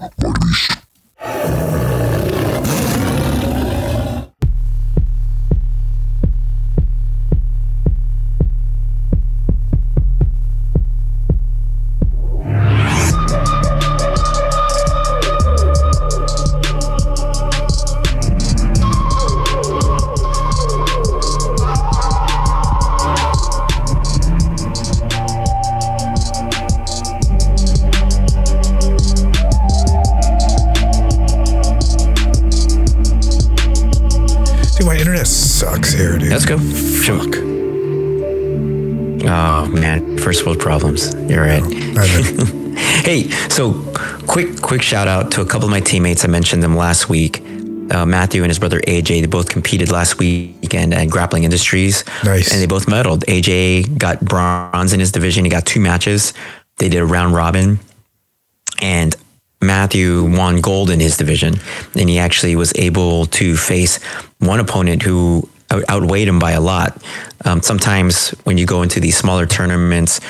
Dude, shout out to a couple of my teammates. I mentioned them last week. Uh, Matthew and his brother AJ, they both competed last weekend at Grappling Industries. Nice. And they both medaled. AJ got bronze in his division. He got two matches. They did a round robin. And Matthew won gold in his division. And he actually was able to face one opponent who out- outweighed him by a lot. Um, sometimes when you go into these smaller tournaments,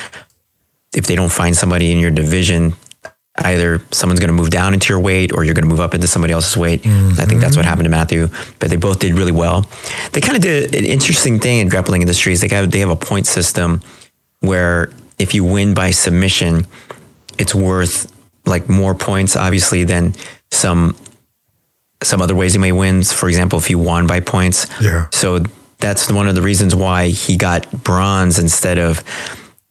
if they don't find somebody in your division, either someone's going to move down into your weight or you're going to move up into somebody else's weight. I think that's what happened to Matthew, but they both did really well. They kind of did an interesting thing in grappling industries. They have, they have a point system where if you win by submission, it's worth like more points, obviously, than some some other ways you may win. For example, if you won by points. Yeah. So that's one of the reasons why he got bronze instead of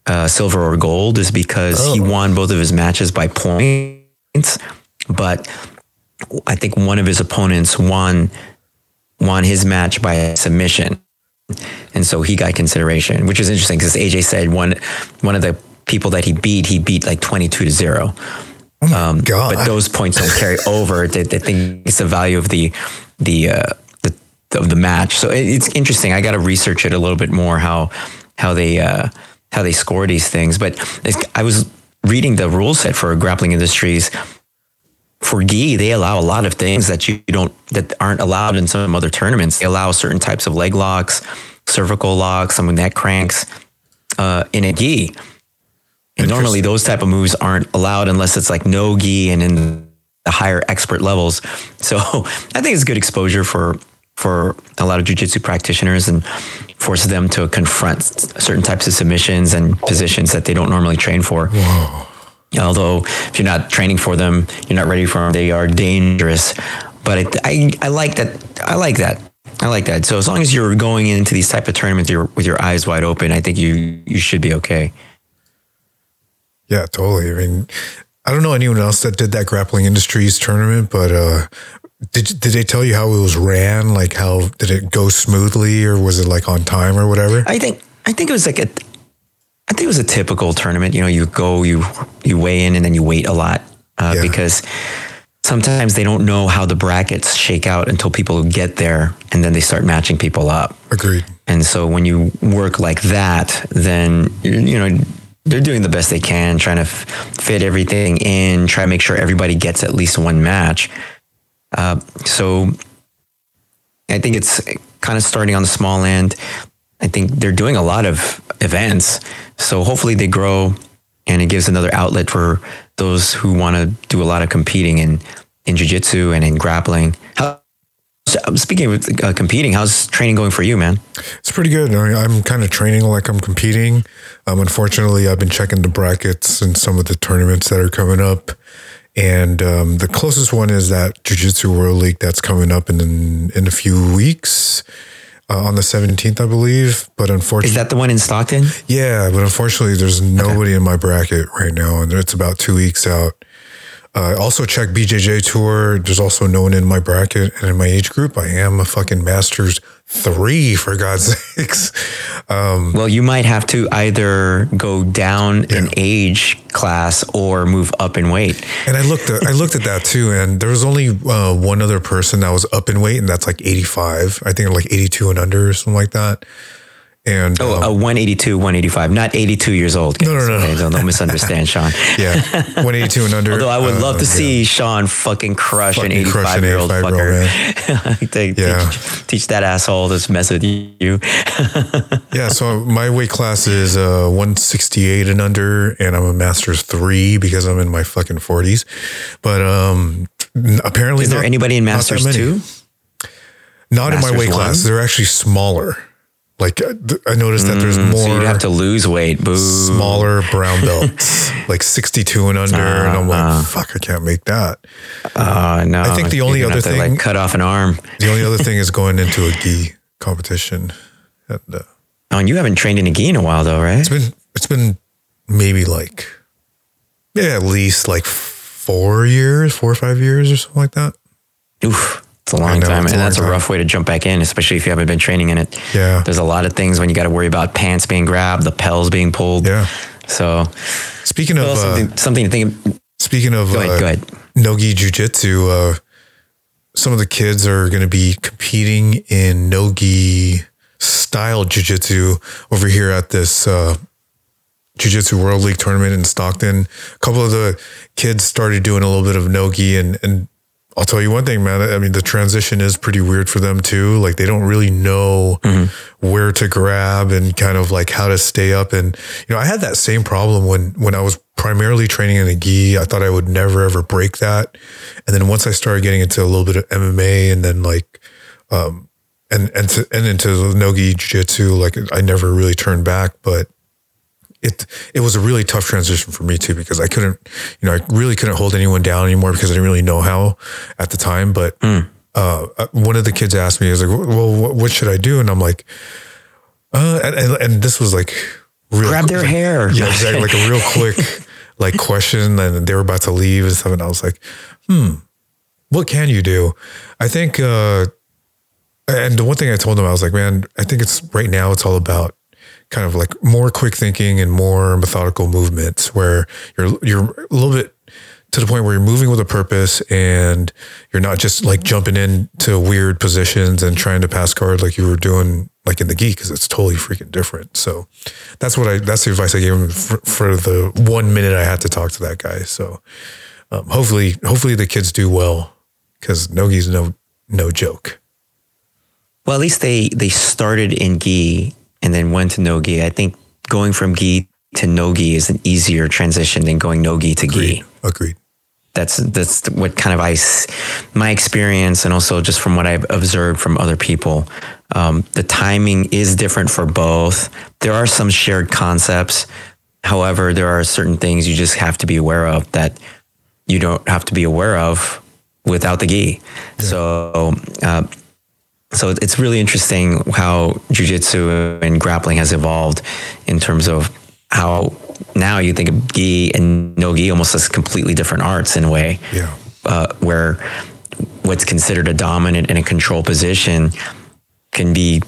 uh, silver or gold is because he Oh. won both of his matches by points, but I think one of his opponents won won his match by submission, and so he got consideration, which is interesting because AJ said one one of the people that he beat, he beat like twenty two to zero. Um, God. but those points don't carry over. They, they think it's the value of the the uh, the of the match. So it, it's interesting. I got to research it a little bit more how how they uh, how they score these things. But it's, I was reading the rule set for grappling industries. For gi, they allow a lot of things that you don't that aren't allowed in some other tournaments. They allow certain types of leg locks, cervical locks, some neck cranks uh, in a gi. And normally those type of moves aren't allowed unless it's like no gi and in the higher expert levels. So I think it's good exposure for for a lot of jujitsu practitioners and forces them to confront certain types of submissions and positions that they don't normally train for. Although if you're not training for them, you're not ready for them, they are dangerous. But I, I, I like that. I like that. I like that. So as long as you're going into these type of tournaments you're, with your eyes wide open, I think you you should be okay. Yeah, totally. I mean, I don't know anyone else that did that grappling industries tournament, but uh, did did they tell you how it was ran? Like, how did it go smoothly, or was it like on time or whatever? I think I think it was like a I think it was a typical tournament. You know, you go, you you weigh in, and then you wait a lot uh, Yeah. because sometimes they don't know how the brackets shake out until people get there, and then they start matching people up. Agreed. And so when you work like that, then you you know they're doing the best they can, trying to f- fit everything in, try to make sure everybody gets at least one match. Uh, so I think it's kind of starting on the small end. I think they're doing a lot of events, so hopefully they grow, and it gives another outlet for those who want to do a lot of competing in in jiu-jitsu and in grappling. How, speaking of uh, competing, how's training going for you, man? It's pretty good. I I'm kind of training like I'm competing. Um, unfortunately, I've been checking the brackets and some of the tournaments that are coming up, and um, the closest one is that Jiu Jitsu World League that's coming up in in a few weeks. Uh, on the 17th, I believe. But unfortunately, Is that the one in Stockton? Yeah, but unfortunately, there's nobody in my bracket right now, and it's about two weeks out. Uh, also, check BJJ Tour. There's also no one in my bracket and in my age group. I am a fucking Masters three, for God's sakes. Um, Well, you might have to either go down in age class or move up in weight. and I looked at I looked at that too, and there was only uh, one other person that was up in weight, and that's like 85. I think like 82 and under or something like that. And oh, um, uh, 182, 185, not 82 years old. No, no, no. Okay, don't, don't misunderstand, Sean. yeah, 182 and under. Although I would love to uh, see Sean fucking crush an Fucking crush 85 an year old 85-year-old fucker. Te- Yeah. teach, teach that asshole to mess with you. Yeah, so my weight class is uh, 168 and under, and I'm a master's three because I'm in my fucking 40s. But um, apparently, Is there not- anybody in Masters too? Not in my Masters weight class. They're actually smaller. Like uh, I noticed that there's more Mm, So you'd have to lose weight. Boo. smaller brown belts, like 62 and under, and I'm like, fuck, I can't make that. Oh, no. I think the only other thing- like cut off an arm. The only other thing is going into a gi competition. And, uh, Oh, and you haven't trained in a gi in a while, though, right? it's been it's been maybe like yeah, at least like four years, four or five years or something like that. Oof. It's a long know, time. and long that's a rough way to jump back in, especially if you haven't been training in it. Yeah. There's a lot of things when you got to worry about pants being grabbed, the pels being pulled. Yeah. So, Speaking of well, uh, something, something to think. speaking of Go ahead, uh, go ahead. nogi jujitsu, uh, some of the kids are going to be competing in nogi style jujitsu over here at this uh, Jiu-Jitsu World League tournament in Stockton. A couple of the kids started doing a little bit of nogi, and and I'll tell you one thing, man. I mean, the transition is pretty weird for them too. Like they don't really know where to grab and kind of like how to stay up. And you know, I had that same problem when when I was primarily training in a gi. I thought I would never ever break that, and then once I started getting into a little bit of MMA, and then like um, and and to, and into nogi jiu-jitsu like i never really turned back but it it was a really tough transition for me too because i couldn't you know i really couldn't hold anyone down anymore because i didn't really know how at the time. But uh, uh, one of the kids asked me was like well what, what should i do? And i'm like uh and, and, and this was like real Grab their hair. yeah exactly. Like a real quick like question and they were about to leave and stuff and i was like hmm what can you do? I think uh and the one thing I told them, I was like, man, I think it's right now, it's all about kind of like more quick thinking and more methodical movements where you're, you're a little bit to the point where you're moving with a purpose and you're not just like jumping into weird positions and trying to pass guard like you were doing like in the gi because it's totally freaking different. So that's what I, that's the advice I gave him for, for the one minute I had to talk to that guy. So um, hopefully, hopefully the kids do well because Nogi's no, no joke. Well, at least they they started in gi and then went to no gi. I think going from gi to no gi is an easier transition than going no gi to gi. Agreed. That's that's what kind of I my experience and also just from what I've observed from other people. Um, the timing is different for both. There are some shared concepts. However, there are certain things you just have to be aware of that you don't have to be aware of without the gi. So, uh, so it's really interesting how jujitsu and grappling has evolved in terms of how now you think of gi and no gi almost as completely different arts in a way, Yeah. uh, where what's considered a dominant and a control position can be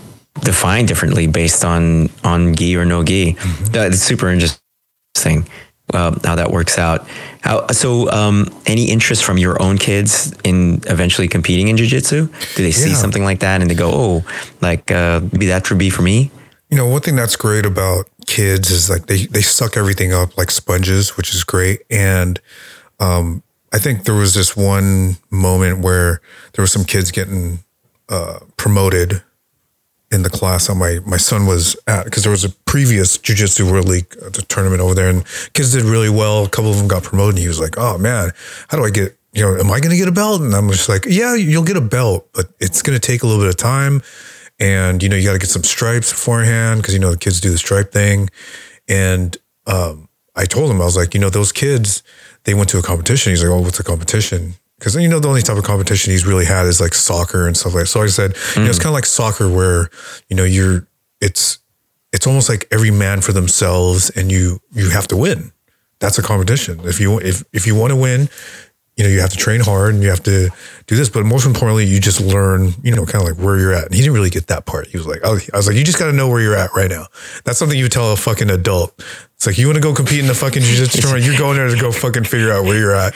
defined differently based on on gi or no gi. Uh, It's super interesting uh, how that works out. How, so, um, any interest from your own kids in eventually competing in jujitsu? Do they see Yeah. something like that and they go, "Oh, like uh, maybe that would be for me"? You know, one thing that's great about kids is like they they suck everything up like sponges, which is great. And um, I think there was this one moment where there were some kids getting uh, promoted in the class that my my son was at because there was a previous Jiu-Jitsu World League uh, tournament over there, and kids did really well. A couple of them got promoted, and he was like, "Oh man, how do I get?" You know, am I going to get a belt? And I'm just like, yeah, you'll get a belt, but it's going to take a little bit of time. And, you know, you got to get some stripes beforehand because, you know, the kids do the stripe thing. And um, I told him, I was like, you know, those kids, they went to a competition. He's like, oh, what's a competition? Because, you know, the only type of competition he's really had is like soccer and stuff like that. So I said, you know, it's kind of like soccer where, you know, you're, it's, it's almost like every man for themselves and you, you have to win. That's a competition. If you, if, if you want to win, you know, you have to train hard and you have to do this, but most importantly, you just learn, you know, kind of like where you're at. And he didn't really get that part. He was like, I was, I was like, you just got to know where you're at right now. That's something you tell a fucking adult. It's like, you want to go compete in the fucking jiu-jitsu tournament, you're going there to go fucking figure out where you're at.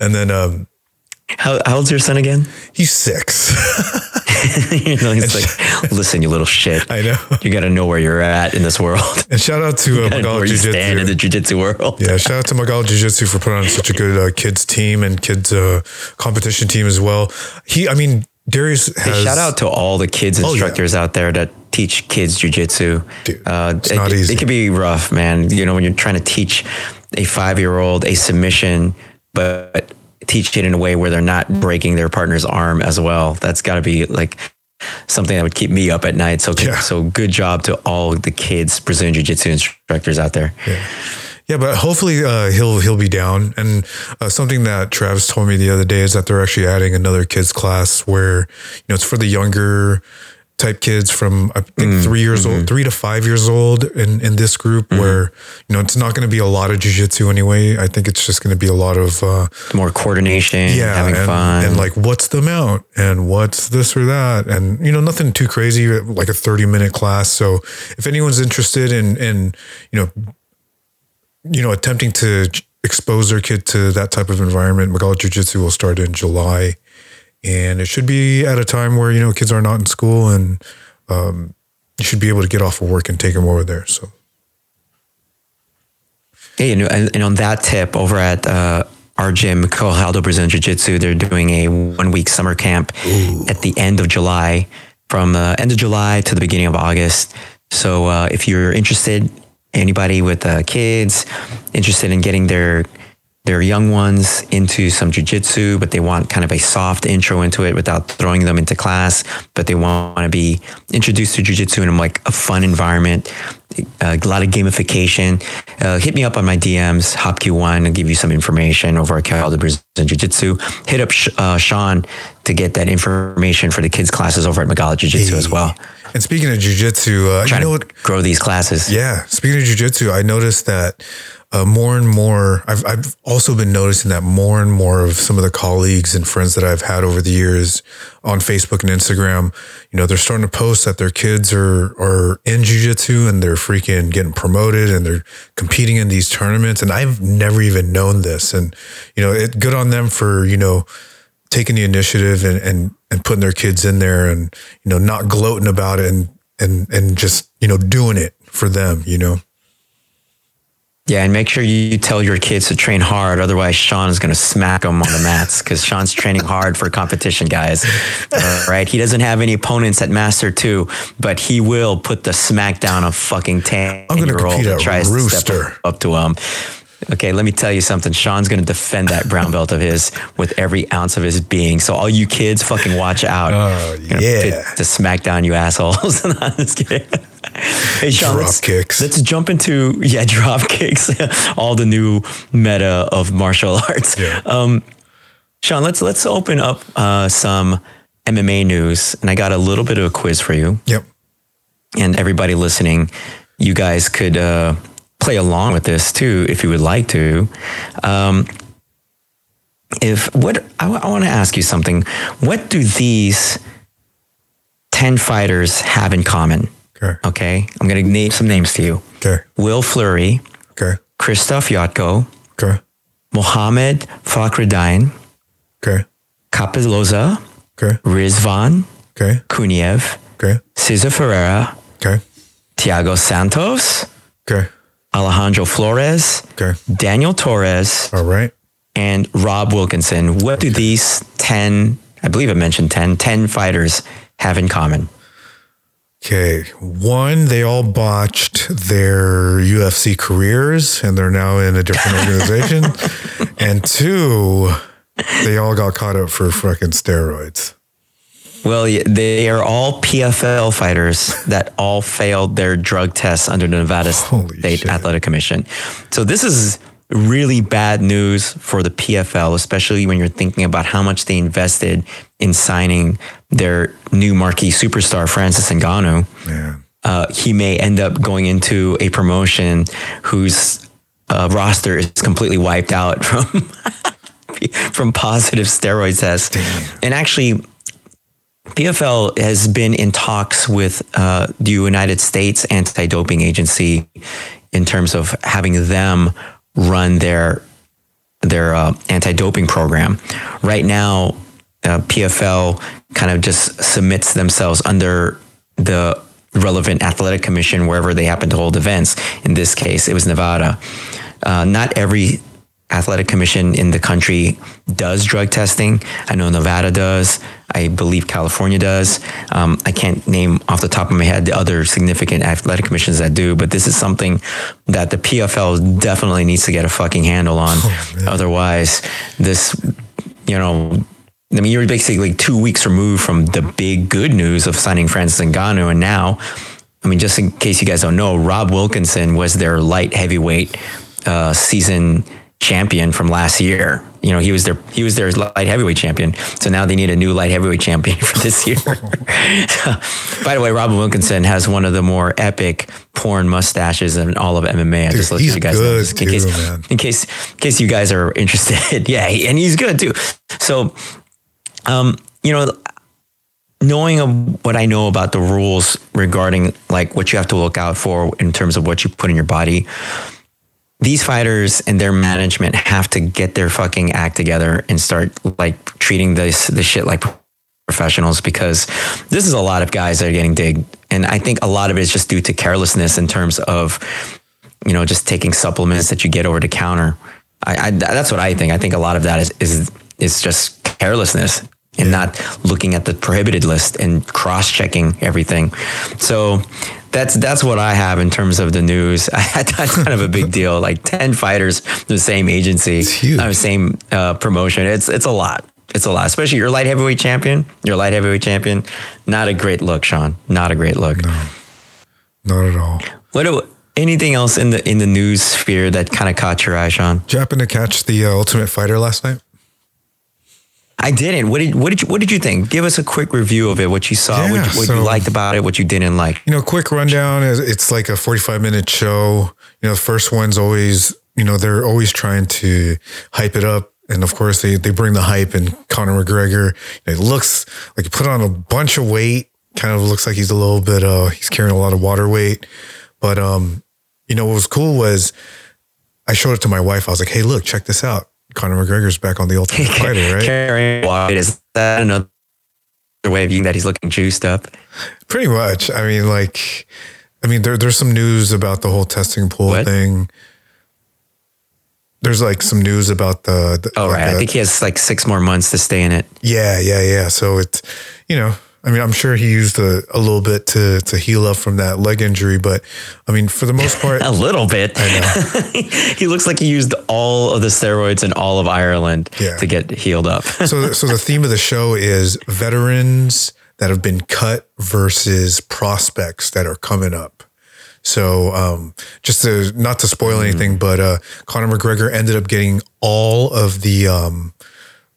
And then, um, How, how old's your son again? He's six. you know, he's like, listen, you little shit. I know. You got to know where you're at in this world. And shout out to uh, Gotta know Magala where you Jiu stand in the jiu-jitsu world. Yeah, shout out to Magala Jiu Jitsu for putting on such a good uh, kids team and kids uh, competition team as well. He, I mean, Darius Hey, has. shout out to all the kids Oh, yeah. instructors out there that teach kids jujitsu. Uh, it's it, not it- easy. It can be rough, man. You know, when you're trying to teach a five year old a submission, but teach it in a way where they're not breaking their partner's arm as well. That's got to be like something that would keep me up at night. So, Yeah. so good job to all the kids Brazilian Jiu Jitsu instructors out there. Yeah, but hopefully uh, he'll he'll be down. And uh, something that Travis told me the other day is that they're actually adding another kids class where you know it's for the younger type kids from I think mm, three years mm-hmm. old, three to five years old in in this group mm-hmm. where you know it's not going to be a lot of jujitsu anyway. I think it's just going to be a lot of uh, More coordination, yeah, having and, fun. and like what's the mount and what's this or that, and you know nothing too crazy, like a thirty minute class. So if anyone's interested in in you know you know attempting to expose their kid to that type of environment, Magala Jiu Jitsu will start in July, and it should be at a time where you know kids are not in school and um, you should be able to get off of work and take them over there. So Yeah, you know, and, and on that tip, over at uh, our gym, Kohaldo Brazilian Jiu Jitsu, they're doing a one week summer camp at the end of July, from uh, end of July to the beginning of August. So uh, if you're interested, anybody with uh, kids interested in getting their their young ones into some jujitsu, but they want kind of a soft intro into it without throwing them into class, but they want to be introduced to jujitsu in like a fun environment, a lot of gamification. Uh, hit me up on my DMs, HopQ1, and give you some information over at Cal Brazilian Jiu Jitsu. Hit up Sh- uh, Sean to get that information for the kids' classes over at Magala Jiu Jitsu as well. And speaking of jujitsu, uh, you Trying know to what? grow these classes. Yeah, speaking of jujitsu, I noticed that uh, more and more. I've I've also been noticing that more and more of some of the colleagues and friends that I've had over the years on Facebook and Instagram, you know, they're starting to post that their kids are are in jujitsu and they're freaking getting promoted and they're competing in these tournaments. And I've never even known this. And you know, it good on them for you know taking the initiative and and and putting their kids in there and you know not gloating about it and and and just you know doing it for them. You know. Yeah, and make sure you tell your kids to train hard. Otherwise, Sean is going to smack them on the mats because Sean's training hard for competition, guys. All right. He doesn't have any opponents at Master 2, but he will put the smackdown of fucking 10 I'm gonna year old that at tries to Rooster. step up to him. Okay, let me tell you something. Sean's going to defend that brown belt of his with every ounce of his being. So, all you kids, fucking watch out. Oh, yeah. To smack down, you assholes. No, I'm just kidding. Hey, Drop let's, kicks. let's jump into yeah, drop kicks, all the new meta of martial arts. Yeah. Um, Sean, let's let's open up uh, some MMA news, and I got a little bit of a quiz for you, Yep. and everybody listening, you guys could uh, play along with this too if you would like to. Um, if what I, want to ask you something, what do these ten fighters have in common? Okay. Okay, I'm going to name some names to you. Okay. Will Fleury, Okay. Krzysztof Jotko, Okay. Mohamed Fakhreddine, Okay. Capeloza, Okay. Rizvan, Okay. Kuniev, Okay. Cesar Ferreira, Okay. Thiago Santos, Okay. Alejandro Flores, Okay. Daniel Torres, All right. and Rob Wilkinson. What do these 10, I believe I mentioned 10, 10 fighters have in common? Okay. One, they all botched their UFC careers and they're now in a different organization. and two, they all got caught up for fucking steroids. Well, they are all PFL fighters that all failed their drug tests under the Nevada Holy State shit. Athletic Commission. So this is really bad news for the PFL, especially when you're thinking about how much they invested in signing their new marquee superstar, Francis Ngannou. Man. Uh, he may end up going into a promotion whose uh, roster is completely wiped out from from positive steroid tests. And actually, PFL has been in talks with uh, the United States anti-doping agency in terms of having them run their their uh, anti-doping program. Right now, uh, PFL kind of just submits themselves under the relevant athletic commission wherever they happen to hold events. In this case, it was Nevada. Uh, not every athletic commission in the country does drug testing. I know Nevada does. I believe California does. Um, I can't name off the top of my head the other significant athletic commissions that do, but this is something that the PFL definitely needs to get a fucking handle on. Oh, Otherwise, this, you know, I mean, you're basically two weeks removed from the big good news of signing Francis Ngannou, and now, I mean, just in case you guys don't know, Rob Wilkinson was their light heavyweight uh, season champion from last year. You know, he was their he was their light heavyweight champion. So now they need a new light heavyweight champion for this year. By the way, Robin Wilkinson has one of the more epic porn mustaches in all of MMA. I just let you guys know in, case, in case in case you guys are interested. yeah, and he's good too. So, um, you know, knowing what I know about the rules regarding like what you have to look out for in terms of what you put in your body these fighters and their management have to get their fucking act together and start like treating this this shit like professionals because this is a lot of guys that are getting digged. And i think a lot of it is just due to carelessness in terms of you know just taking supplements that you get over the counter. I, I that's what i think. I think a lot of that is is is just carelessness and not looking at the prohibited list and cross checking everything so that's that's what I have in terms of the news. that's kind of a big deal. Like ten fighters, the same agency, uh, same uh, promotion. It's it's a lot. It's a lot, especially your light heavyweight champion. Your light heavyweight champion. Not a great look, Sean. Not a great look. No, not at all. What do, anything else in the in the news sphere that kind of caught your eye, Sean? Did you happen to catch the uh, Ultimate Fighter last night? I didn't. What did what did you what did you think? Give us a quick review of it. What you saw, yeah, what, what so, you liked about it, what you didn't like. You know, quick rundown is it's like a forty five minute show. You know, the first one's always you know they're always trying to hype it up, and of course they they bring the hype. And Conor McGregor, it looks like he put on a bunch of weight. Kind of looks like he's a little bit. uh He's carrying a lot of water weight, but um, you know what was cool was I showed it to my wife. I was like, hey, look, check this out Conor McGregor's back on the Ultimate Fighter, right? Carrying wide is that another way of viewing that he's looking juiced up? Pretty much. I mean, like, I mean, there, there's some news about the whole testing pool what? thing. There's like some news about the. the oh right, the, I think he has like six more months to stay in it. Yeah, yeah, yeah. So it's, you know, I mean, I'm sure he used a, a little bit to to heal up from that leg injury, but I mean, for the most part, a little bit. I know. he looks like he used all of the steroids in all of Ireland yeah. to get healed up. so, so the theme of the show is veterans that have been cut versus prospects that are coming up. So, um, just to not to spoil anything, but uh, Conor McGregor ended up getting all of the um,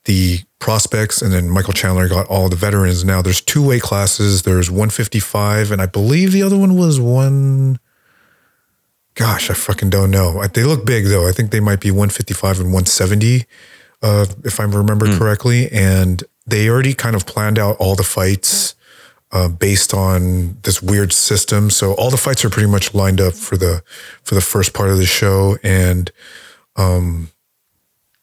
the prospects, and then Michael Chandler got all the veterans. Now there's two weight classes. There's 155, and I believe the other one was one. Gosh, I fucking don't know. They look big though. I think they might be 155 and 170, uh, if I remember mm. correctly. And they already kind of planned out all the fights uh, based on this weird system. So all the fights are pretty much lined up for the for the first part of the show, and um,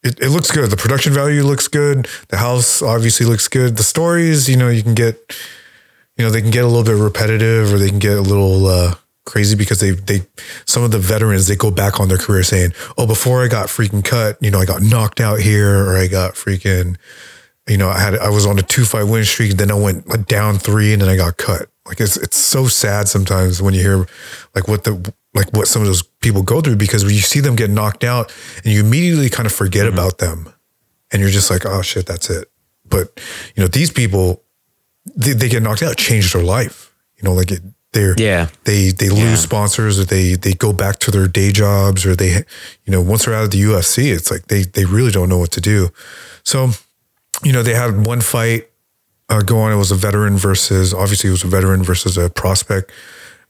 it, it looks good. The production value looks good. The house obviously looks good. The stories, you know, you can get, you know, they can get a little bit repetitive or they can get a little uh, crazy because they they some of the veterans they go back on their career saying, "Oh, before I got freaking cut, you know, I got knocked out here or I got freaking, you know, I had I was on a two fight win streak, then I went down three and then I got cut." Like it's it's so sad sometimes when you hear like what the like what some of those people go through because when you see them get knocked out and you immediately kind of forget mm-hmm. about them and you're just like, oh shit, that's it. But you know, these people, they, they get knocked out, change their life. You know, like it, they're yeah they they lose yeah. sponsors or they they go back to their day jobs or they you know once they're out of the UFC it's like they they really don't know what to do so you know they had one fight uh, go on it was a veteran versus obviously it was a veteran versus a prospect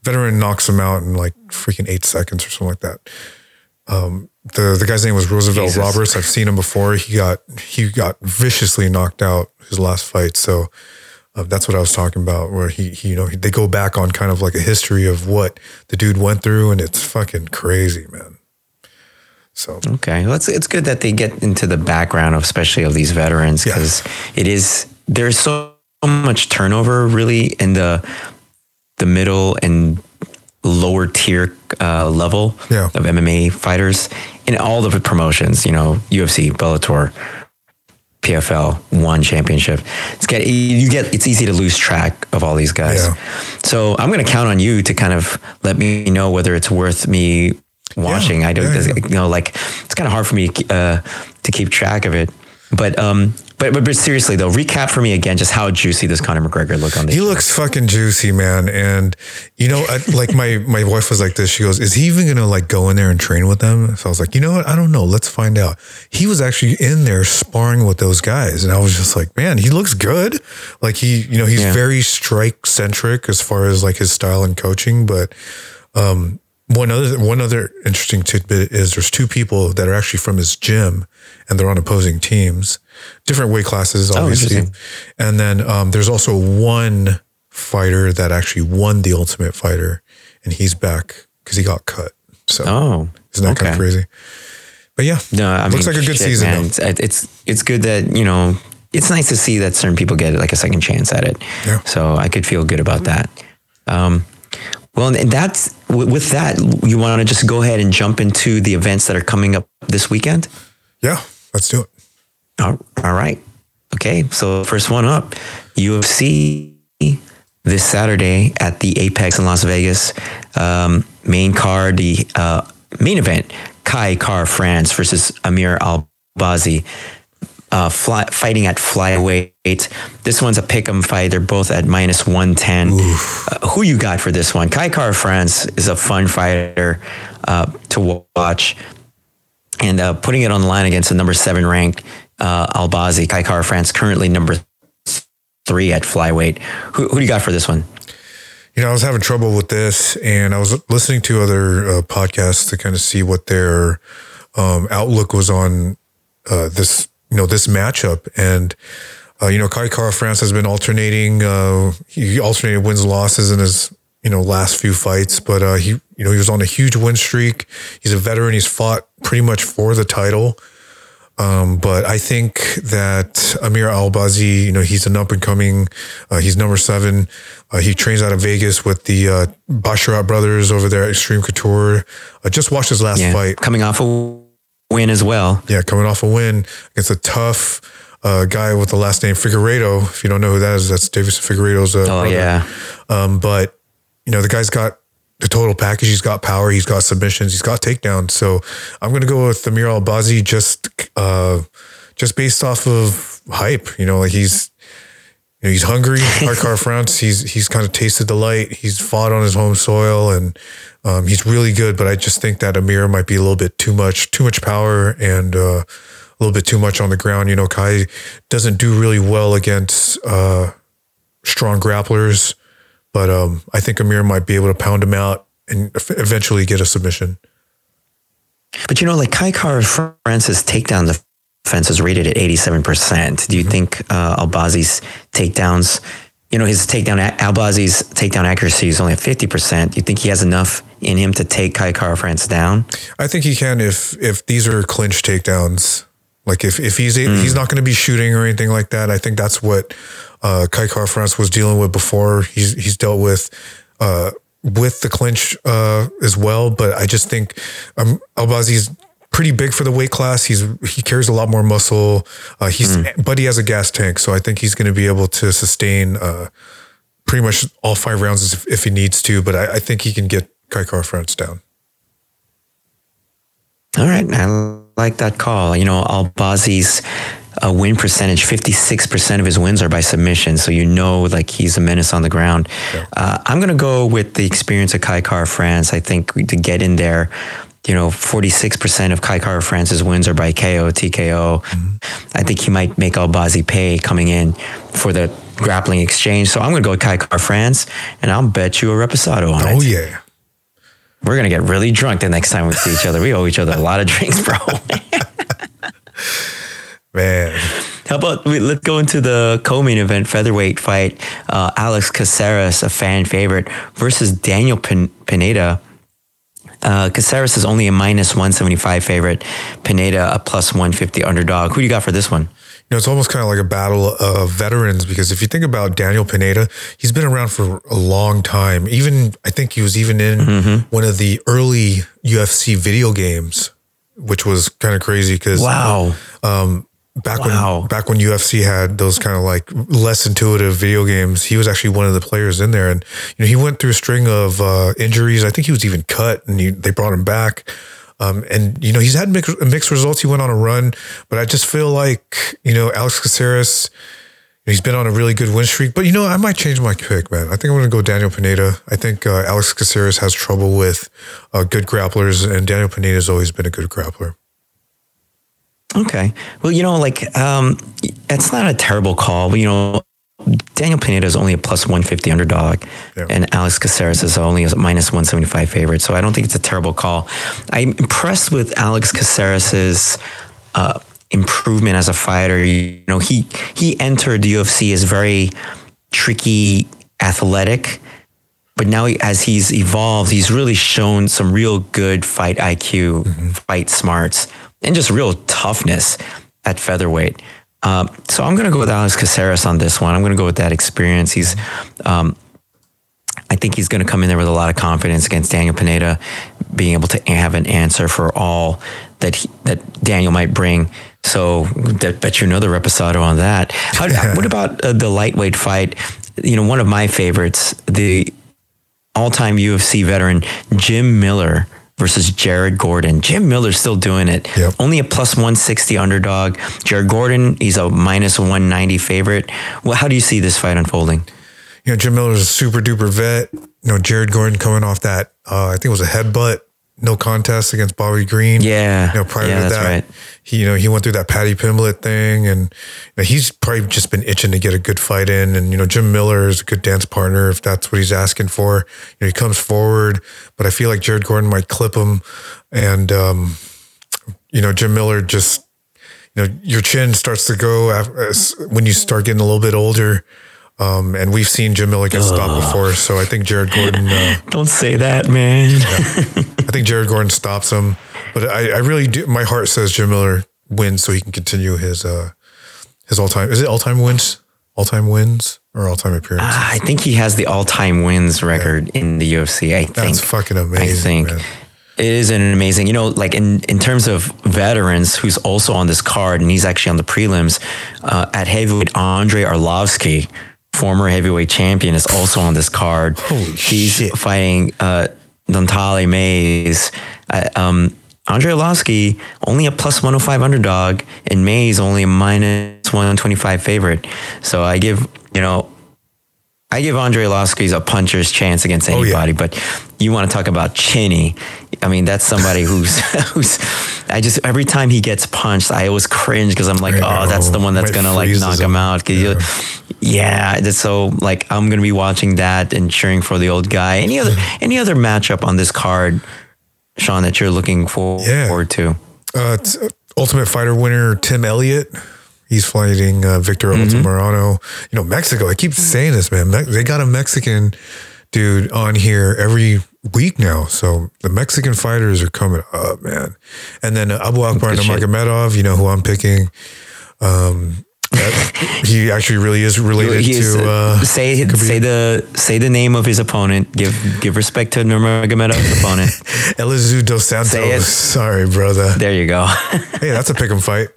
veteran knocks him out in like freaking eight seconds or something like that. Um, the the guy's name was Roosevelt Jesus. Roberts. I've seen him before. He got he got viciously knocked out his last fight. So uh, that's what I was talking about. Where he, he you know they go back on kind of like a history of what the dude went through, and it's fucking crazy, man. So okay, well, it's it's good that they get into the background of especially of these veterans Yeah. because it is there's so much turnover really in the the middle and lower tier uh, level Yeah. of MMA fighters in all the promotions. You know, UFC, Bellator, PFL, one championship. It's get you get it's easy to lose track of all these guys. Yeah. So I'm going to count on you to kind of let me know whether it's worth me watching. I don't, yeah, yeah. you know, like it's kind of hard for me uh, to keep track of it. But um, but, but but seriously though, recap for me again just how juicy does Conor McGregor look on this. He show? looks fucking juicy, man. And you know, I, like my my wife was like this. She goes, "Is he even gonna like go in there and train with them?" So I was like, "You know what? I don't know. Let's find out." He was actually in there sparring with those guys, and I was just like, "Man, he looks good." Like he, you know, he's Yeah. very strike centric as far as like his style and coaching. But um, one other one other interesting tidbit is there's two people that are actually from his gym, and they're on opposing teams, different weight classes, obviously. interesting. and then um, there's also one fighter that actually won the Ultimate Fighter, and he's back because he got cut. So Oh, isn't that kind of crazy? But yeah, No, I looks mean, like a good shit, season. man. It's, it's it's good that you know it's nice to see that certain people get like a second chance at it. Yeah. So I could feel good about that. Um, well, that's with with that. You want to just go ahead and jump into the events that are coming up this weekend? Yeah, let's do it. All all right. Okay. So first one up, UFC this Saturday at the Apex in Las Vegas. Um, main card, the uh, main event, Kai Kara-France versus Amir Albazi. Uh, fly, fighting at flyweight. This one's a pick'em fight. They're both at minus 110. Uh, who you got for this one? Kai Kara-France is a fun fighter uh, to watch and uh, putting it on the line against the number seven ranked uh, Albazi, Kai Kara-France, currently number three at flyweight. Who, who do you got for this one? You know, I was having trouble with this, and I was listening to other uh, podcasts to kind of see what their um, outlook was on uh, this, you know, this matchup. And uh, you know, Kai Kara-France has been alternating. Uh, he alternated wins and losses in his you know last few fights, but uh, he you know he was on a huge win streak. He's a veteran. He's fought pretty much for the title. Um, but I think that Amir Albazi, you know, he's an up and coming. Uh, he's number seven. Uh, he trains out of Vegas with the uh, Basharat brothers over there at Extreme Couture. I just watched his last fight. Coming off a win as well. Yeah, coming off a win against a tough uh, guy with the last name Figueiredo. If you don't know who that is, that's Deiveson Figueiredo's. Uh, Oh, brother. yeah. Um, but you know, the guy's got the total package. He's got power. He's got submissions. He's got takedowns. So I'm going to go with Amir Albazi just, uh, just based off of hype. You know, like he's, you know, he's hungry. Hardcore France. He's he's kind of tasted the light. He's fought on his home soil, and um, he's really good. But I just think that Amir might be a little bit too much, too much power, and uh, a little bit too much on the ground. You know, Kai doesn't do really well against uh, strong grapplers, but um, I think Amir might be able to pound him out and eventually get a submission. But you know, like Kai Kara-France's takedown defense is rated at 87%. Do you think uh, Albazi's takedowns, you know, his takedown, Albazi's takedown accuracy is only at 50%. Do you think he has enough in him to take Kai Kara-France down? I think he can if if these are clinch takedowns. Like if if he's he's not going to be shooting or anything like that. I think that's what uh, Kai Kara-France was dealing with before. He's he's dealt with uh, with the clinch uh, as well. But I just think um, Albazi's pretty big for the weight class. He's he carries a lot more muscle. Uh, he's but he has a gas tank, so I think he's going to be able to sustain uh, pretty much all five rounds if, if he needs to. But I, I think he can get Kai Kara-France down. All right, I like that call. You know, Albazi's uh, win percentage, 56% of his wins are by submission. So you know, like he's a menace on the ground. Uh, I'm going to go with the experience of Kai Kara-France. I think to get in there, you know, 46% of Kai Kara-France's wins are by KO, TKO. I think he might make Albazi pay coming in for the grappling exchange. So I'm going to go with Kai Kara-France and I'll bet you a reposado on it. Oh yeah. We're gonna get really drunk the next time we see each other. We owe each other a lot of drinks, bro. Man, How about we, let's go into the co-main event featherweight fight? Uh, Alex Caceres, a fan favorite, versus Daniel Pin- Pineda. Uh, Caceres is only a minus 175 favorite. Pineda a plus 150 underdog. Who do you got for this one? You know, it's almost kind of like a battle of veterans because if you think about Daniel Pineda, he's been around for a long time. Even I think he was even in mm-hmm. one of the early UFC video games, which was kind of crazy because wow. Um, back wow. when back when UFC had those kind of like less intuitive video games, he was actually one of the players in there, and you know he went through a string of uh, injuries. I think he was even cut, and he, they brought him back. Um, and you know he's had mixed, mixed results. He went on a run, but I just feel like you know Alex Caceres. He's been on a really good win streak, but you know I might change my pick, man. I think I'm going to go Daniel Pineda. I think uh, Alex Caceres has trouble with uh, good grapplers, and Daniel Pineda has always been a good grappler. Okay, well, you know, like um, it's not a terrible call, but you know, Daniel Pineda is only a plus 150 underdog, yeah. and Alex Caceres is only a minus 175 favorite. So I don't think it's a terrible call. I'm impressed with Alex Caceres's uh, improvement as a fighter. You know, he he entered the UFC as very tricky, athletic, but now he, as he's evolved, he's really shown some real good fight IQ, mm-hmm. fight smarts, and just real toughness at featherweight. Um, so I'm going to go with Alex Caceres on this one. I'm going to go with that experience. He's, um, I think he's going to come in there with a lot of confidence against Daniel Pineda, being able to have an answer for all that he, that Daniel might bring. So that, bet you another reposado on that. How. What about uh, the lightweight fight? You know, one of my favorites, the all-time UFC veteran Jim Miller versus Jared Gordon. Jim Miller's still doing it. Yep. Only a plus 160 underdog. Jared Gordon, he's a minus 190 favorite. Well, how do you see this fight unfolding? You know, Jim Miller's a super duper vet. You know, Jared Gordon coming off that, uh, I think it was a headbutt no contest against Bobby Green. Yeah. You know, prior yeah, to that, right. he, you know, he went through that Paddy Pimblett thing and you know, he's probably just been itching to get a good fight in. And, you know, Jim Miller is a good dance partner if that's what he's asking for. You know, he comes forward, but I feel like Jared Gordon might clip him. And, um, you know, Jim Miller just, you know, your chin starts to go after, when you start getting a little bit older. Um, and we've seen Jim Miller get stopped before, so I think Jared Gordon. Uh, Don't say that, man. yeah. I think Jared Gordon stops him, but I, I, really do. My heart says Jim Miller wins, so he can continue his uh, his all time. Is it all time wins? All time wins or all time appearances? Uh, I think he has the all time wins record yeah. in the UFC. I think that's fucking amazing. I think. Man. It is an amazing, you know, like in, in terms of veterans, who's also on this card, and he's actually on the prelims uh, at heavyweight. Andrei Arlovski, former heavyweight champion, is also on this card. Holy He's shit. fighting uh, Dontale Mayes. Uh, um, Arlovski, only a plus 105 underdog, and Mayes only a minus 125 favorite. So I give, you know, I give Andrei Arlovski's a puncher's chance against anybody, oh, yeah. but you want to talk about chinny. I mean, that's somebody who's who's. I just every time he gets punched, I always cringe because I'm like, oh, that's the one that's gonna like knock him, out. Yeah. yeah, so like I'm gonna be watching that and cheering for the old guy. Any other any other matchup on this card, Sean, that you're looking forward yeah. to? Uh, Ultimate Fighter winner Tim Elliott He's fighting uh, Victor mm-hmm. Altamirano. You know, Mexico. I keep saying this, man. They got a Mexican dude on here every week now. So the Mexican fighters are coming up, man. And then uh, Abubakar Nurmagomedov, you know who I'm picking. Um, that, he actually really is related to uh, say say the say the name of his opponent. Give give respect to Nurmagomedov's opponent. Elizeu dos Santos. Sorry, brother. There you go. hey, that's a pick 'em fight.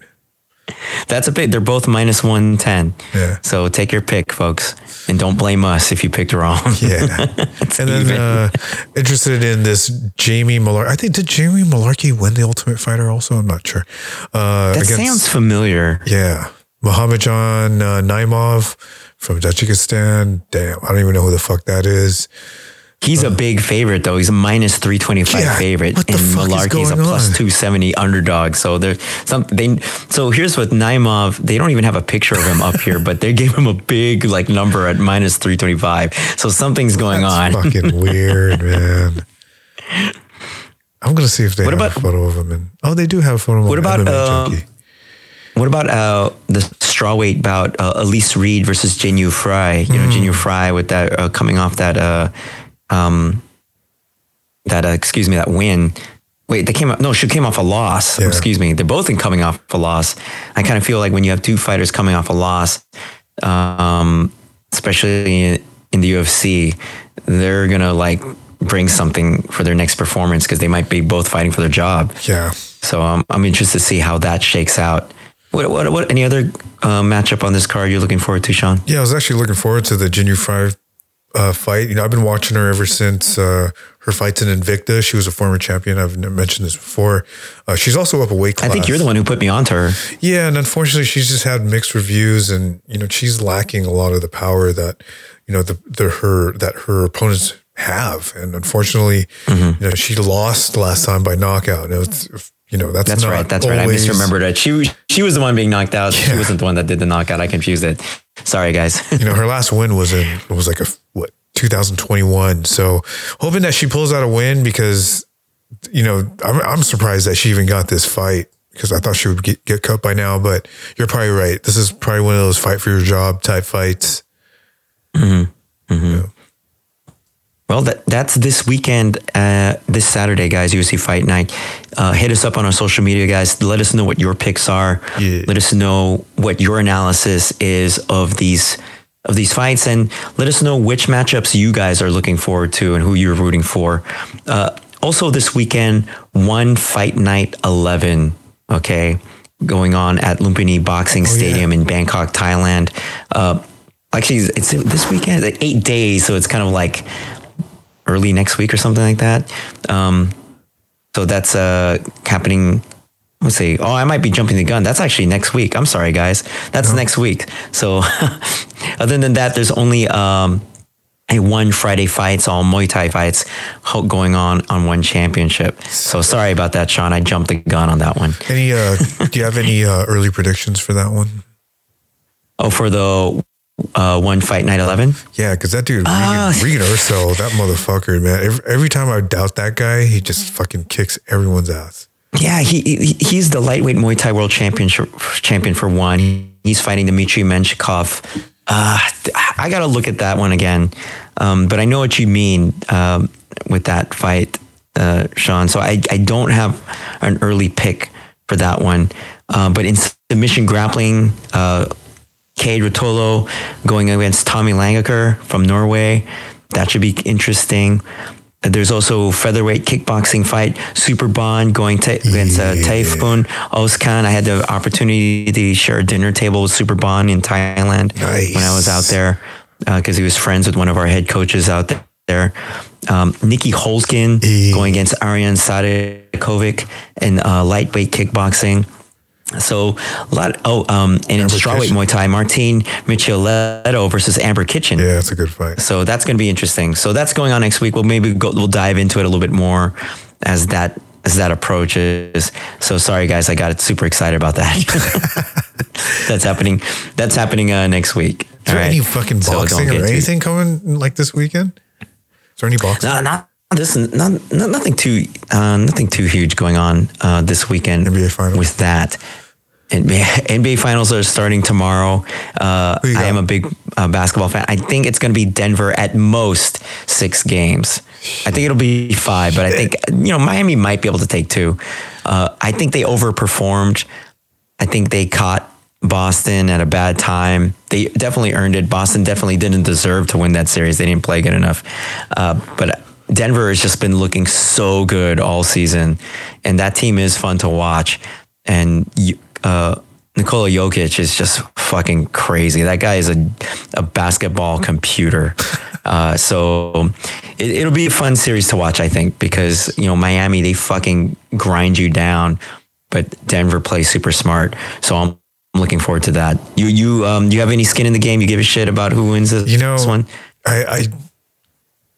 That's a bit. They're both minus one ten. Yeah. So take your pick, folks, and don't blame us if you picked wrong. Yeah. and then uh, interested in this Jamie Mullarkey. I think did Jamie Mullarkey win the Ultimate Fighter? Also, I'm not sure. Uh, that against, sounds familiar. Yeah, Muhammadjon uh, Naimov from Tajikistan. Damn, I don't even know who the fuck that is. He's a big favorite though. He's a minus three twenty five yeah, favorite, and Mullarkey's a plus two seventy underdog. So there's some they. So here's what Naimov. They don't even have a picture of him up here, but they gave him a big like number at minus three twenty five. So something's going That's on. Fucking weird, man. I'm gonna see if they what have about, a photo of him. In, oh, they do have a photo of him. What about uh, what about uh, the strawweight bout? Uh, Elise Reed versus Jinh Frey. You know, Jinh Yu Frey with that uh, coming off that uh, um, that uh, excuse me that win. Wait, they came up. No, she came off a loss. Yeah. Excuse me. They're both in coming off a loss. I kind of feel like when you have two fighters coming off a loss, um, especially in, in the UFC, they're gonna like bring something for their next performance because they might be both fighting for their job. Yeah. So um, I'm interested to see how that shakes out. What, what, what any other uh, matchup on this card you're looking forward to, Sean? Yeah, I was actually looking forward to the Jinh Yu Frey uh, fight. You know, I've been watching her ever since uh, her fights in Invicta. She was a former champion. I've mentioned this before. Uh, she's also up a weight class. I think you're the one who put me onto her. Yeah, and unfortunately, she's just had mixed reviews, and you know, she's lacking a lot of the power that you know the, the her that her opponents have, and unfortunately, Mm-hmm. you know, she lost last time by knockout. You know, that's That's right. That's right. I misremembered it. She she was the one being knocked out. She wasn't the one that did the knockout. I confused it. Sorry, guys. You know, her last win was in was like a what 2021. So hoping that she pulls out a win because you know I'm I'm surprised that she even got this fight because I thought she would get, get cut by now. But you're probably right. This is probably one of those fight for your job type fights. Mm-hmm. Mm-hmm. Well, that that's this weekend, uh, this Saturday, guys. UFC Fight Night. Uh, hit us up on our social media, guys. Let us know what your picks are. Yeah. Let us know what your analysis is of these of these fights, and let us know which matchups you guys are looking forward to and who you're rooting for. Uh, also, this weekend, one Fight Night eleven. Okay, going on at Lumpini Boxing Stadium in Bangkok, Thailand. Uh, actually, it's this weekend, like eight days, so it's kind of like early next week or something like that. Um, so that's uh, happening. Let's see. Oh, I might be jumping the gun. That's actually next week. I'm sorry, guys. That's next week. So, other than that, there's only um, a one Friday fights, all Muay Thai fights going on on one championship. So sorry about that, Sean. I jumped the gun on that one. Any? Uh, do you have any uh, early predictions for that one? Oh, for the uh, one fight night eleven. Yeah, because that dude Ah. Regan, Regian Eersel, that motherfucker, man. Every, every time I doubt that guy, he just fucking kicks everyone's ass. Yeah, he, he he's the lightweight Muay Thai world champion champion for one. He's fighting Dmitry Menshikov. Uh, I got to look at that one again, um, but I know what you mean um, with that fight, uh, Sean. So I I don't have an early pick for that one, uh, but in submission grappling. Uh, Kade Ruotolo going against Tommy Langaker from Norway. That should be interesting. There's also featherweight kickboxing fight, Superbon going to, against uh, Tayfun Özcan. I had the opportunity to share a dinner table with Superbon in Thailand when I was out there because he was friends with one of our head coaches out there. Um, Nieky Holzken Yeah. going against Arian Sadikovic in uh, lightweight kickboxing. So a lot. Oh, um, and in strawweight. Muay Thai, Martine Michieletto versus Amber Kitchen. Yeah, that's a good fight. So that's going to be interesting. So that's going on next week. We'll maybe go, we'll dive into it a little bit more as that as that approaches. So sorry guys, I got super excited about that. that's happening. That's happening uh, next week. Is there right. any fucking boxing get or anything coming like this weekend? Is there any boxing? No, not this. Not, not nothing too. Uh, nothing too huge going on uh, this weekend. NBA finals. with that. NBA, NBA finals are starting tomorrow. Uh, I got? am a big uh, basketball fan. I think it's going to be Denver at most six games. I think it'll be five, but I think you know Miami might be able to take two. Uh, I think they overperformed. I think they caught Boston at a bad time. They definitely earned it. Boston definitely didn't deserve to win that series. They didn't play good enough. Uh, but Denver has just been looking so good all season, and that team is fun to watch. And uh, Nikola Jokic is just fucking crazy. That guy is a, a basketball computer. Uh, so it, it'll be a fun series to watch, I think, because you know Miami they fucking grind you down, but Denver plays super smart. So I'm looking forward to that. You you um you have any skin in the game? You give a shit about who wins this, You know, this one? I, I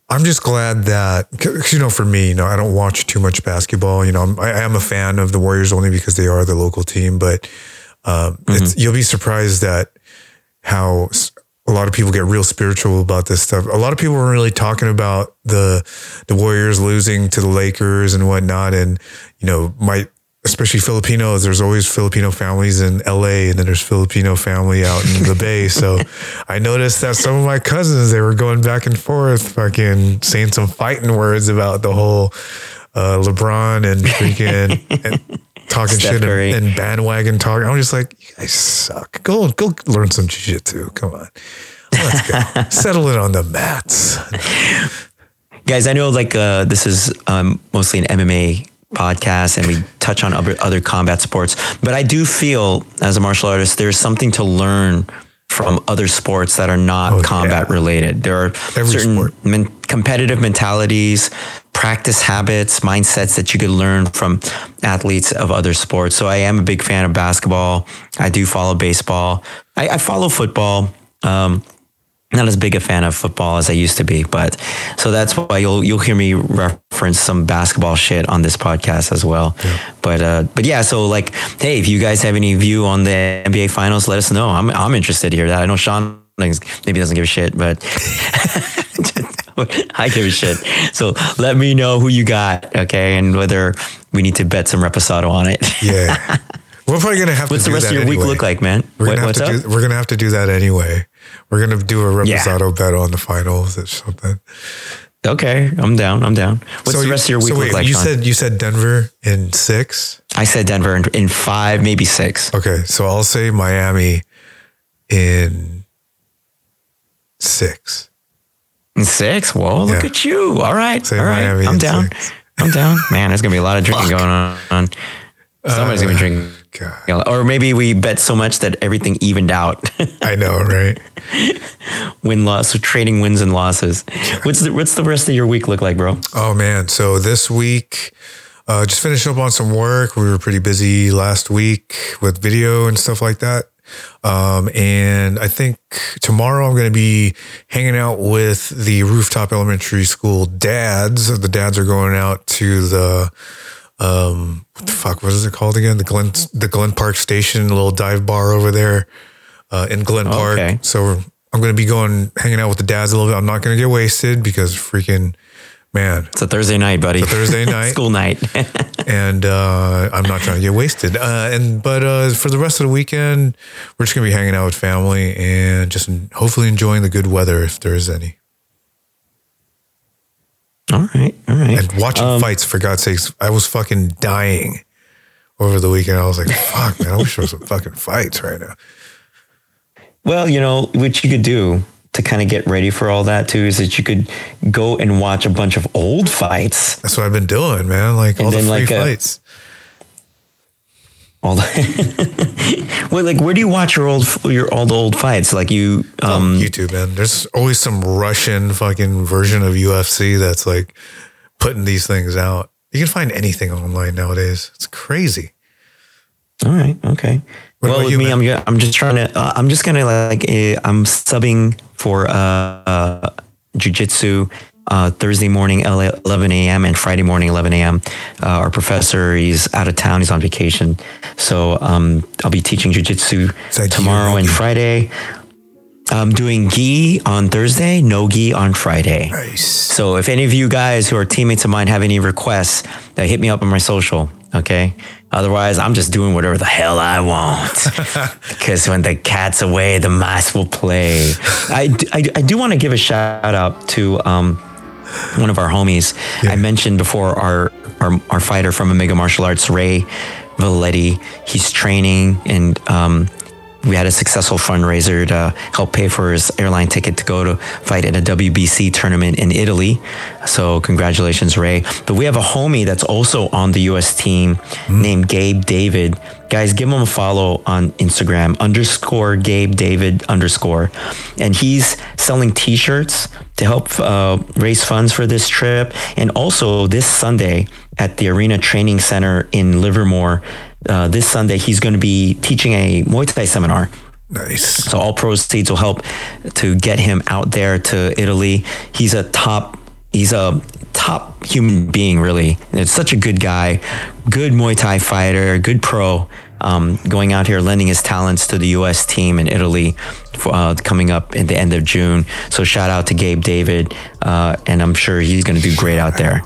I'm just glad that 'cause, you know for me, you know, I don't watch too much basketball. You know, I'm, I am a fan of the Warriors only because they are the local team. But um, it's, you'll be surprised at how a lot of people get real spiritual about this stuff. A lot of people were really talking about the the Warriors losing to the Lakers and whatnot, and you know, might especially Filipinos, there's always Filipino families in LA and then there's Filipino family out in the Bay. So I noticed that some of my cousins, they were going back and forth, fucking saying some fighting words about the whole uh, LeBron and freaking and talking Steph shit and, and bandwagon talking. I'm just like, you guys suck. Go, go learn some jiu-jitsu. Come on. Let's go. Settle it on the mats. guys i know like uh, this is um, mostly an mma podcast and we touch on other, other combat sports. But i do feel as a martial artist there's something to learn from other sports that are not Oh, combat yeah. related. There are Every certain men- competitive mentalities practice habits mindsets that you could learn from athletes of other sports. So i am a big fan of basketball. I do follow baseball. I, I follow football. Um, not as big a fan of football as I used to be, but so that's why you'll you'll hear me reference some basketball shit on this podcast as well. But uh, but yeah, so like, hey, if you guys have any view on the NBA Finals, let us know. I'm I'm interested to hear that. I know Sean maybe doesn't give a shit, but I give a shit. So let me know who you got, okay, and whether we need to bet some reposado on it. Yeah. We're probably gonna have What's to the do rest of your week look like, man? We're gonna, have what's to up? do, we're gonna have to do that anyway. We're gonna do a Yeah. reposado bet on the finals or something. Okay, I'm down. I'm down. What's So the you- rest of your week so wait, like, You Sean? said you said Denver in six. I said Denver in, in five, maybe six. Okay, so I'll say Miami in six. In six? Whoa, look Yeah. at you. All right. Say all right. Miami I'm down. six. I'm down. Man, there's going to be a lot of drinking going on. Somebody's going to be uh, drinking. God, Or maybe we bet so much that everything evened out. I know, right? Win loss, so trading wins and losses. What's the, what's the rest of your week look like, bro? Oh man, so this week, uh, just finished up on some work. We were pretty busy last week with video and stuff like that. Um, and I think tomorrow I'm going to be hanging out with the rooftop elementary school dads. The dads are going out to the um, what the fuck? What is it called again? The Glen the Glen Park Station, a little dive bar over there uh, in Glen Park. Okay. So I'm going to be going hanging out with the dads a little bit. I'm not going to get wasted because freaking man, It's a Thursday night, buddy. Thursday night. School night. and uh, I'm not trying to get wasted. Uh, and but uh, for the rest of the weekend, we're just gonna be hanging out with family and just hopefully enjoying the good weather if there is any, all right. All right. and watching Um, fights. For God's sakes, I was fucking dying over the weekend. I was like, "Fuck, man, I wish there was some fucking fights right now." Well, you know, what you could do to kind of get ready for all that too is that you could go and watch a bunch of old fights. That's what I've been doing, man. Like all the free like, fights. All the well, like where do you watch your old your the old fights? Like you, um, YouTube, man. There's always some Russian fucking version of UFC that's like putting these things out. You can find anything online nowadays. It's crazy. all right, okay. What well, with you, me, man? I'm I'm just trying to. Uh, I'm just gonna like uh, I'm subbing for uh, uh jujitsu. Uh, Thursday morning, 11 a.m. and Friday morning, 11 a.m. Uh, our professor, he's out of town. He's on vacation. So um, I'll be teaching jujitsu Is that tomorrow and? Friday. I'm doing gi on Thursday, no gi on Friday. Nice. So if any of you guys who are teammates of mine have any requests, uh, hit me up on my social. Okay. Otherwise, I'm just doing whatever the hell I want. Because when the cat's away, the mice will play. I I do want to give a shout out to um, one of our homies. I mentioned before our, our our fighter from Omega Martial Arts, Ray Valetti. He's training and um, we had a successful fundraiser to help pay for his airline ticket to go to fight at a WBC tournament in Italy. So congratulations, Ray. But we have a homie that's also on the US team named Gabe David. Guys, give him a follow on Instagram, underscore Gabe David underscore. And he's selling t-shirts to help uh, raise funds for this trip. And also this Sunday at the Arena Training Center in Livermore, uh, this Sunday, he's going to be teaching a Muay Thai seminar. Nice. So all proceeds will help to get him out there to Italy. He's a top, he's a top human being, really. It's such a good guy, good Muay Thai fighter, good pro. Um, going out here, lending his talents to the U.S. team in Italy, for, uh, coming up at the end of June. So shout out to Gabe David, uh, and I'm sure he's going to do great out there.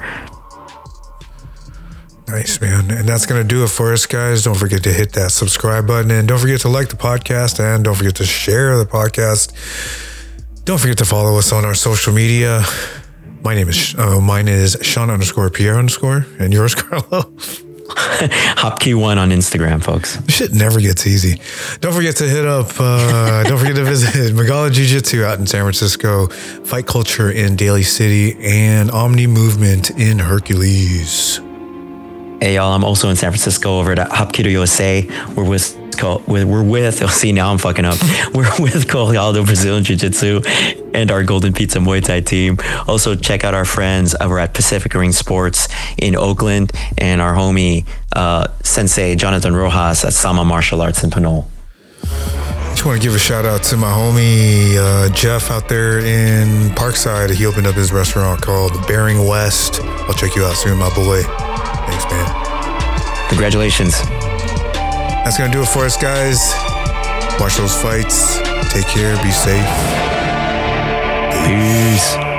Nice, man. And that's going to do it for us, guys. Don't forget to hit that subscribe button and don't forget to like the podcast and don't forget to share the podcast. Don't forget to follow us on our social media. My name is uh, mine is Sean underscore Pierre underscore and yours, Carlo. hapki1 on Instagram, folks. Shit never gets easy. Don't forget to hit up, uh, don't forget to visit Magala Jiu Jitsu out in San Francisco, Fight Culture in Daly City, and Omni Movement in Hercules. Hey y'all, I'm also in San Francisco over at Hapkido USA. We're with we're with. Oh, see now I'm fucking up. We're with Corrado Brazilian Jiu Jitsu and our Golden Pizza Muay Thai team. Also check out our friends over at Pacific Ring Sports in Oakland and our homie uh, Sensei Jonathan Rojas at Sama Martial Arts in Pinole. Just want to give a shout out to my homie uh, Jeff out there in Parkside. He opened up his restaurant called Bearing West. I'll check you out soon, my boy. Thanks, man. Congratulations. That's going to do it for us, guys. Watch those fights. Take care. Be safe. Peace.